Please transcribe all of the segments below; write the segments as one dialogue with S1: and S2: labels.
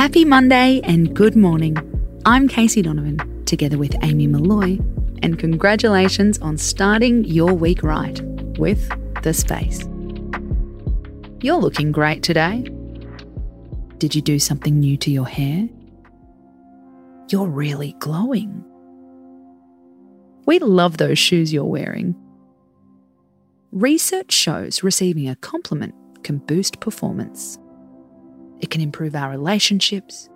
S1: Happy Monday and good morning. I'm Casey Donovan, together with Amy Molloy, and congratulations on starting your week right with The Space. You're looking great today. Did you do something new to your hair? You're really glowing. We love those shoes you're wearing. Research shows receiving a compliment can boost performance. It can improve our relationships.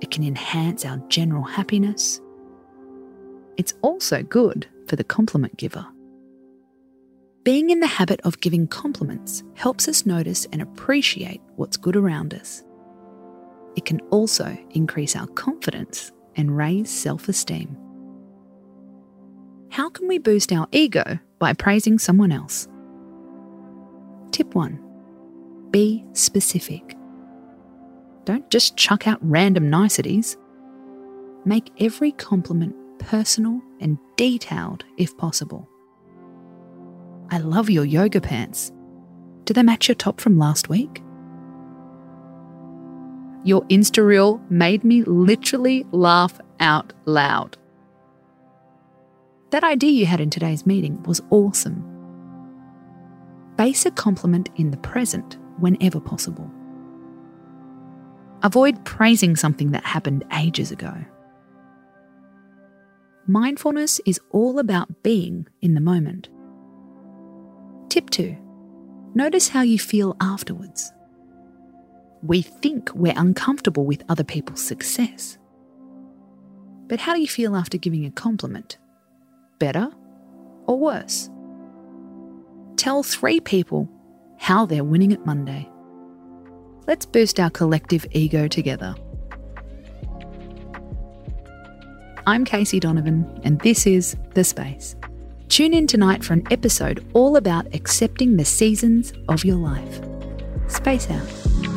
S1: It can enhance our general happiness. It's also good for the compliment giver. Being in the habit of giving compliments helps us notice and appreciate what's good around us. It can also increase our confidence and raise self esteem. How can we boost our ego by praising someone else? Tip 1 Be specific. Don't just chuck out random niceties. Make every compliment personal and detailed if possible. I love your yoga pants. Do they match your top from last week? Your Insta reel made me literally laugh out loud. That idea you had in today's meeting was awesome. Base a compliment in the present whenever possible. Avoid praising something that happened ages ago. Mindfulness is all about being in the moment. Tip 2 Notice how you feel afterwards. We think we're uncomfortable with other people's success. But how do you feel after giving a compliment? Better or worse? Tell three people how they're winning at Monday. Let's boost our collective ego together. I'm Casey Donovan, and this is The Space. Tune in tonight for an episode all about accepting the seasons of your life. Space out.